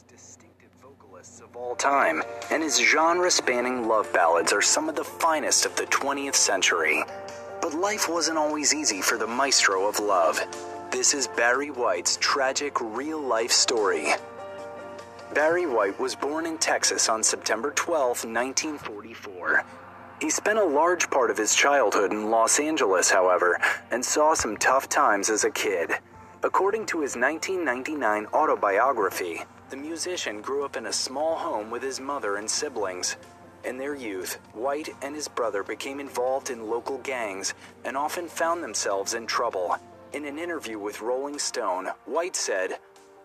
most distinctive vocalists of all time, and his genre spanning love ballads are some of the finest of the 20th century. But life wasn't always easy for the maestro of love. This is Barry White's tragic real life story. Barry White was born in Texas on September 12, 1944. He spent a large part of his childhood in Los Angeles, however, and saw some tough times as a kid. According to his 1999 autobiography, the musician grew up in a small home with his mother and siblings. In their youth, White and his brother became involved in local gangs and often found themselves in trouble. In an interview with Rolling Stone, White said,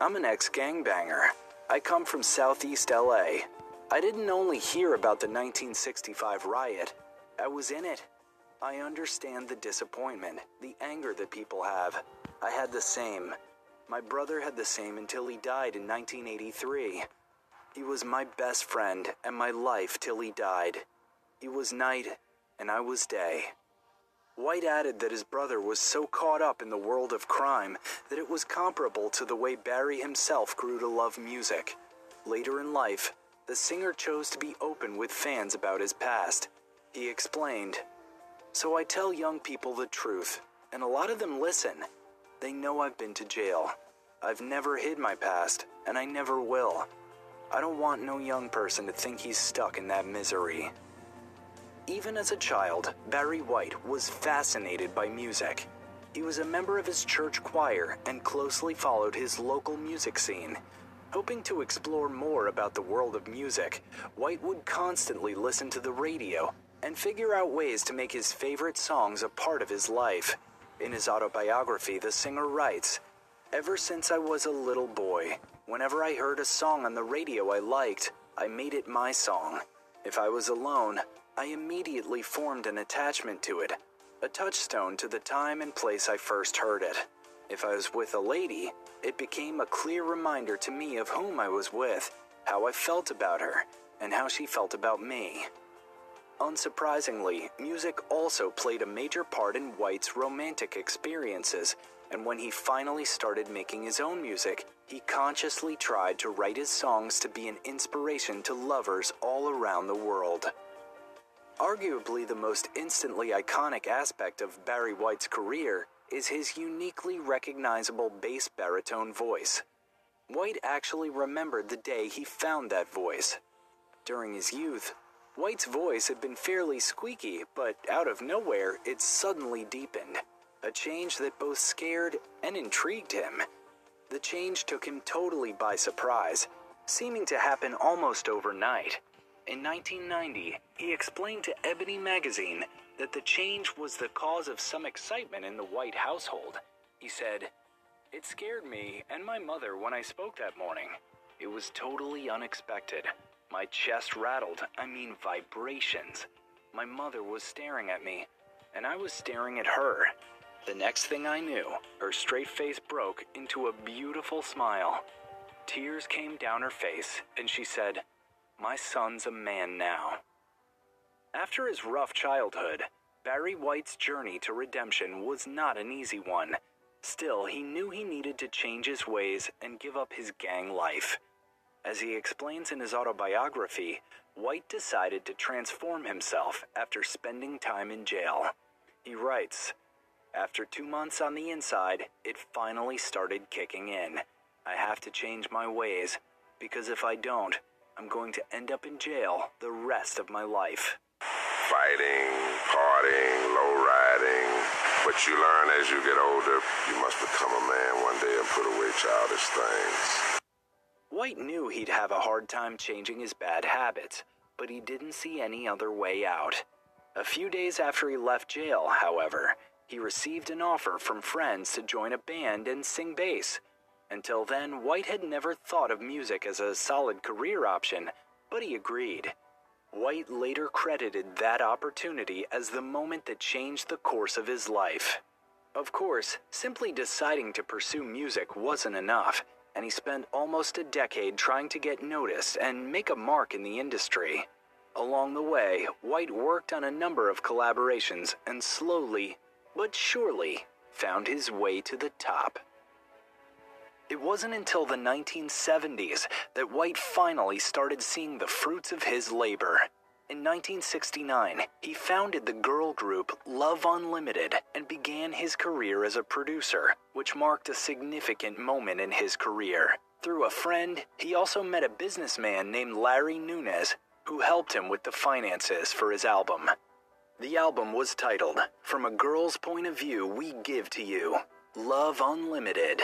I'm an ex gangbanger. I come from Southeast LA. I didn't only hear about the 1965 riot, I was in it. I understand the disappointment, the anger that people have. I had the same. My brother had the same until he died in 1983. He was my best friend and my life till he died. He was night and I was day. White added that his brother was so caught up in the world of crime that it was comparable to the way Barry himself grew to love music. Later in life, the singer chose to be open with fans about his past. He explained, So I tell young people the truth, and a lot of them listen. They know I've been to jail. I've never hid my past, and I never will. I don't want no young person to think he's stuck in that misery. Even as a child, Barry White was fascinated by music. He was a member of his church choir and closely followed his local music scene. Hoping to explore more about the world of music, White would constantly listen to the radio and figure out ways to make his favorite songs a part of his life. In his autobiography, the singer writes Ever since I was a little boy, whenever I heard a song on the radio I liked, I made it my song. If I was alone, I immediately formed an attachment to it, a touchstone to the time and place I first heard it. If I was with a lady, it became a clear reminder to me of whom I was with, how I felt about her, and how she felt about me. Unsurprisingly, music also played a major part in White's romantic experiences, and when he finally started making his own music, he consciously tried to write his songs to be an inspiration to lovers all around the world. Arguably the most instantly iconic aspect of Barry White's career is his uniquely recognizable bass baritone voice. White actually remembered the day he found that voice. During his youth, White's voice had been fairly squeaky, but out of nowhere, it suddenly deepened. A change that both scared and intrigued him. The change took him totally by surprise, seeming to happen almost overnight. In 1990, he explained to Ebony magazine that the change was the cause of some excitement in the White household. He said, It scared me and my mother when I spoke that morning. It was totally unexpected. My chest rattled, I mean vibrations. My mother was staring at me, and I was staring at her. The next thing I knew, her straight face broke into a beautiful smile. Tears came down her face, and she said, My son's a man now. After his rough childhood, Barry White's journey to redemption was not an easy one. Still, he knew he needed to change his ways and give up his gang life. As he explains in his autobiography, White decided to transform himself after spending time in jail. He writes, After two months on the inside, it finally started kicking in. I have to change my ways, because if I don't, I'm going to end up in jail the rest of my life. Fighting, partying, low riding. But you learn as you get older, you must become a man one day and put away childish things. White knew he'd have a hard time changing his bad habits, but he didn't see any other way out. A few days after he left jail, however, he received an offer from friends to join a band and sing bass. Until then, White had never thought of music as a solid career option, but he agreed. White later credited that opportunity as the moment that changed the course of his life. Of course, simply deciding to pursue music wasn't enough, and he spent almost a decade trying to get noticed and make a mark in the industry. Along the way, White worked on a number of collaborations and slowly, but surely, found his way to the top. It wasn't until the 1970s that White finally started seeing the fruits of his labor. In 1969, he founded the girl group Love Unlimited and began his career as a producer, which marked a significant moment in his career. Through a friend, he also met a businessman named Larry Nunes who helped him with the finances for his album. The album was titled From a Girl's Point of View We Give to You Love Unlimited.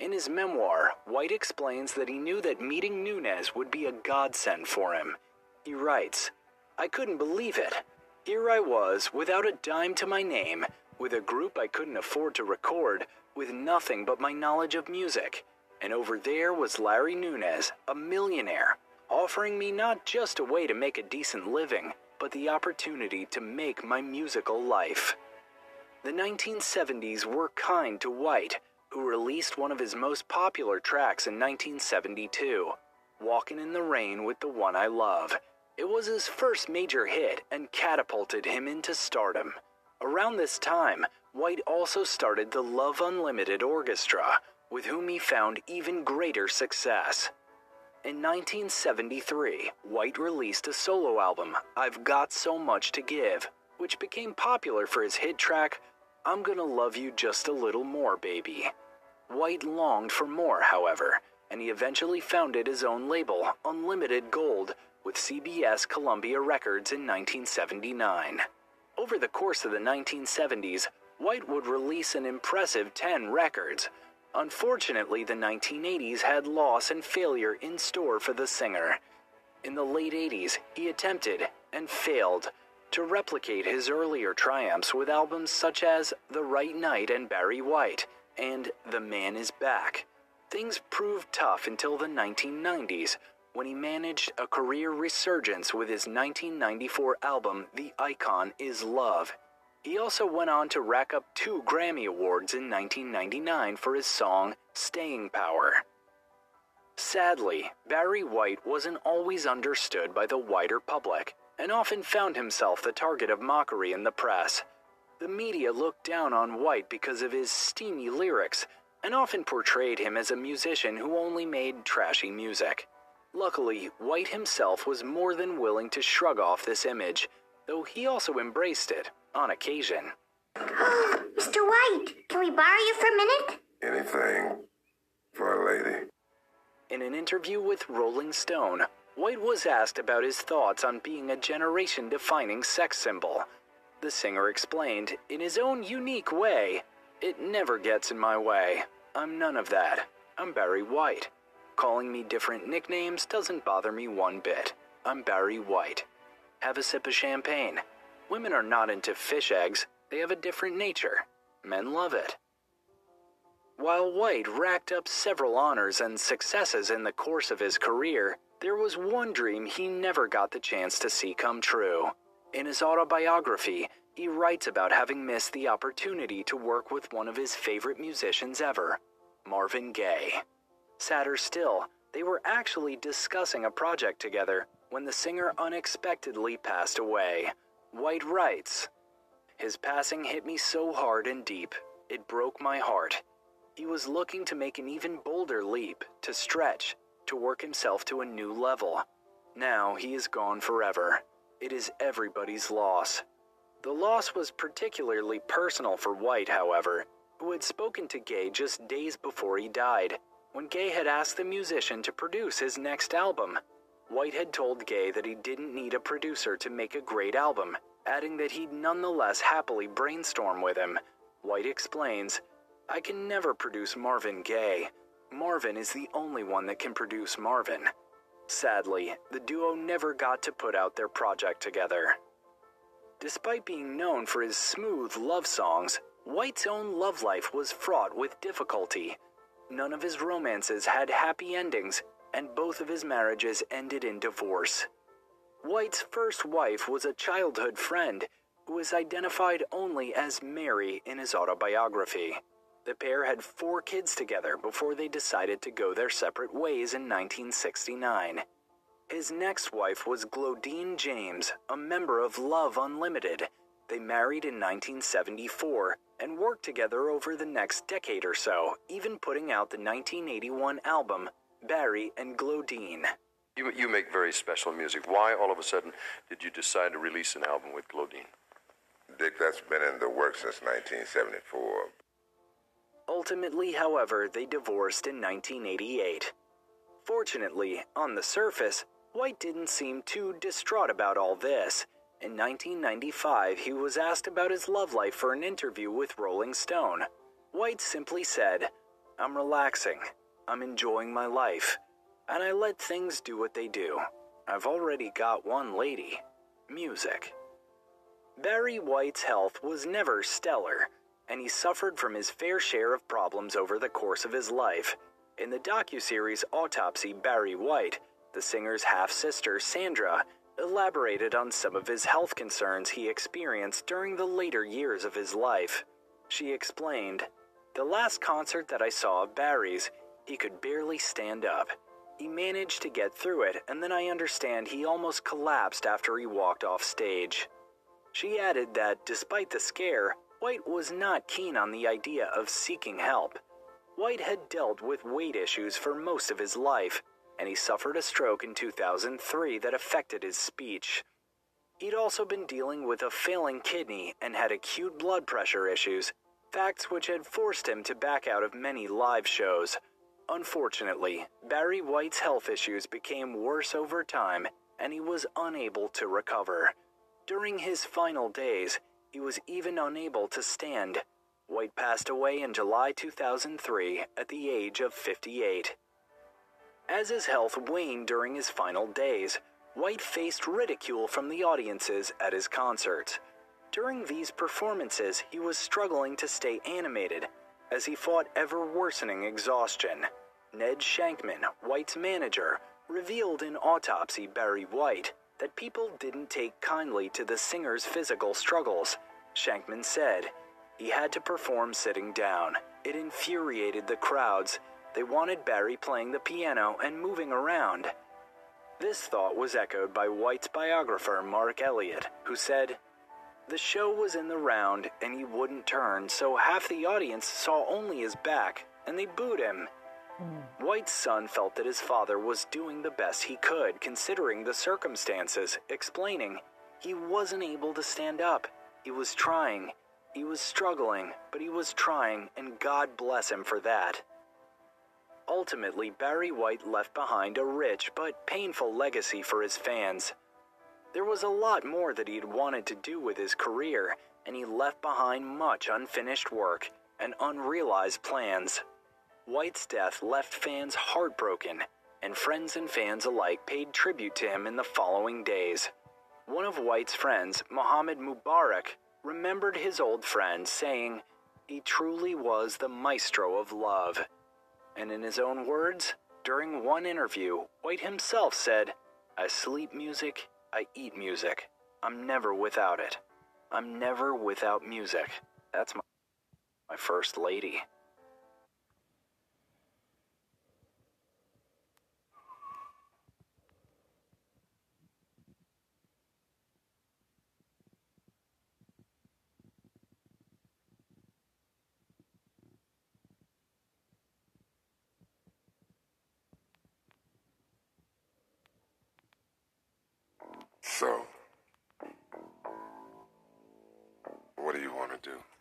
In his memoir, White explains that he knew that meeting Nunes would be a godsend for him. He writes, I couldn't believe it. Here I was, without a dime to my name, with a group I couldn't afford to record, with nothing but my knowledge of music. And over there was Larry Nunes, a millionaire, offering me not just a way to make a decent living, but the opportunity to make my musical life. The 1970s were kind to White, who released one of his most popular tracks in 1972, Walkin' in the Rain with the One I Love. It was his first major hit and catapulted him into stardom. Around this time, White also started the Love Unlimited Orchestra, with whom he found even greater success. In 1973, White released a solo album, I've Got So Much to Give, which became popular for his hit track, I'm Gonna Love You Just a Little More, Baby. White longed for more, however, and he eventually founded his own label, Unlimited Gold, with CBS Columbia Records in 1979. Over the course of the 1970s, White would release an impressive 10 records. Unfortunately, the 1980s had loss and failure in store for the singer. In the late 80s, he attempted, and failed, to replicate his earlier triumphs with albums such as The Right Night and Barry White, and The Man Is Back. Things proved tough until the 1990s, when he managed a career resurgence with his 1994 album The Icon Is Love. He also went on to rack up two Grammy Awards in 1999 for his song Staying Power. Sadly, Barry White wasn't always understood by the wider public and often found himself the target of mockery in the press. The media looked down on White because of his steamy lyrics and often portrayed him as a musician who only made trashy music. Luckily, White himself was more than willing to shrug off this image, though he also embraced it on occasion. Mr. White, can we borrow you for a minute? Anything for a lady. In an interview with Rolling Stone, White was asked about his thoughts on being a generation defining sex symbol. The singer explained, in his own unique way, It never gets in my way. I'm none of that. I'm Barry White. Calling me different nicknames doesn't bother me one bit. I'm Barry White. Have a sip of champagne. Women are not into fish eggs, they have a different nature. Men love it. While White racked up several honors and successes in the course of his career, there was one dream he never got the chance to see come true. In his autobiography, he writes about having missed the opportunity to work with one of his favorite musicians ever, Marvin Gaye. Sadder still, they were actually discussing a project together when the singer unexpectedly passed away. White writes, His passing hit me so hard and deep, it broke my heart. He was looking to make an even bolder leap, to stretch, to work himself to a new level. Now he is gone forever. It is everybody's loss. The loss was particularly personal for White, however, who had spoken to Gaye just days before he died, when Gaye had asked the musician to produce his next album. White had told Gaye that he didn't need a producer to make a great album, adding that he'd nonetheless happily brainstorm with him. White explains, I can never produce Marvin Gaye. Marvin is the only one that can produce Marvin. Sadly, the duo never got to put out their project together. Despite being known for his smooth love songs, White's own love life was fraught with difficulty. None of his romances had happy endings, and both of his marriages ended in divorce. White's first wife was a childhood friend who is identified only as Mary in his autobiography. The pair had four kids together before they decided to go their separate ways in 1969. His next wife was Glodean James, a member of Love Unlimited. They married in 1974 and worked together over the next decade or so, even putting out the 1981 album Barry and Glodean. You, you make very special music. Why all of a sudden did you decide to release an album with Glodean? Dick, that's been in the works since 1974. Ultimately, however, they divorced in 1988. Fortunately, on the surface, White didn't seem too distraught about all this. In 1995, he was asked about his love life for an interview with Rolling Stone. White simply said, I'm relaxing. I'm enjoying my life. And I let things do what they do. I've already got one lady music. Barry White's health was never stellar, and he suffered from his fair share of problems over the course of his life. In the docuseries Autopsy Barry White, the singer's half sister, Sandra, elaborated on some of his health concerns he experienced during the later years of his life. She explained, The last concert that I saw of Barry's, he could barely stand up. He managed to get through it, and then I understand he almost collapsed after he walked off stage. She added that despite the scare, White was not keen on the idea of seeking help. White had dealt with weight issues for most of his life, and he suffered a stroke in 2003 that affected his speech. He'd also been dealing with a failing kidney and had acute blood pressure issues, facts which had forced him to back out of many live shows. Unfortunately, Barry White's health issues became worse over time, and he was unable to recover. During his final days, he was even unable to stand. White passed away in July 2003 at the age of 58. As his health waned during his final days, White faced ridicule from the audiences at his concerts. During these performances, he was struggling to stay animated as he fought ever worsening exhaustion. Ned Shankman, White's manager, revealed in Autopsy Barry White that people didn't take kindly to the singer's physical struggles. Shankman said, he had to perform sitting down. It infuriated the crowds. They wanted Barry playing the piano and moving around. This thought was echoed by White's biographer, Mark Elliott, who said, The show was in the round and he wouldn't turn, so half the audience saw only his back and they booed him. Hmm. White's son felt that his father was doing the best he could considering the circumstances, explaining, He wasn't able to stand up. He was trying. He was struggling, but he was trying, and God bless him for that. Ultimately, Barry White left behind a rich but painful legacy for his fans. There was a lot more that he'd wanted to do with his career, and he left behind much unfinished work and unrealized plans. White's death left fans heartbroken, and friends and fans alike paid tribute to him in the following days. One of White's friends, Muhammad Mubarak, remembered his old friend, saying, He truly was the maestro of love. And in his own words, during one interview, White himself said, I sleep music, I eat music. I'm never without it. I'm never without music. That's my, my first lady. Do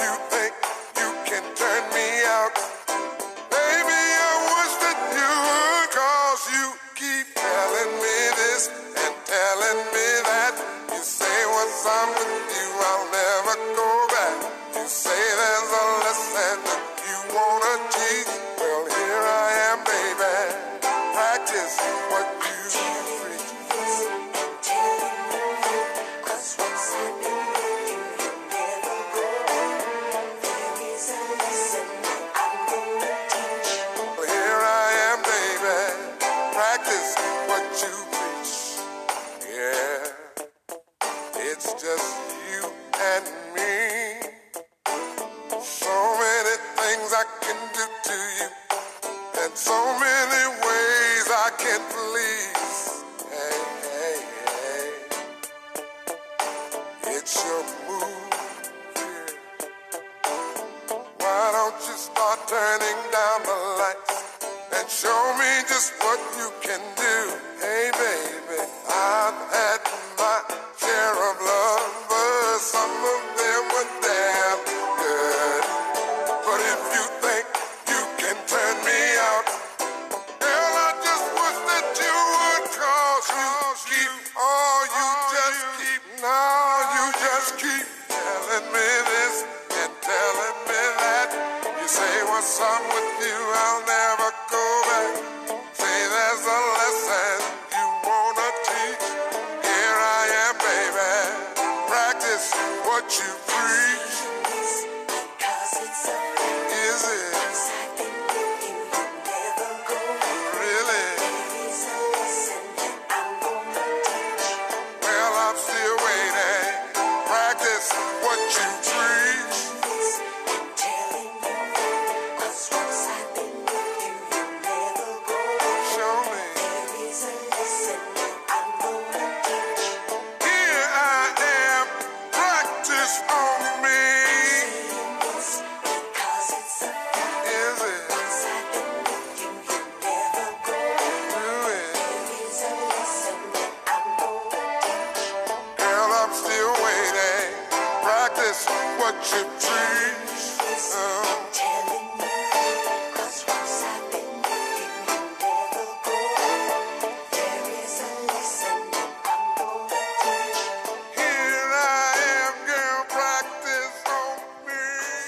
you what you can do? What you preach.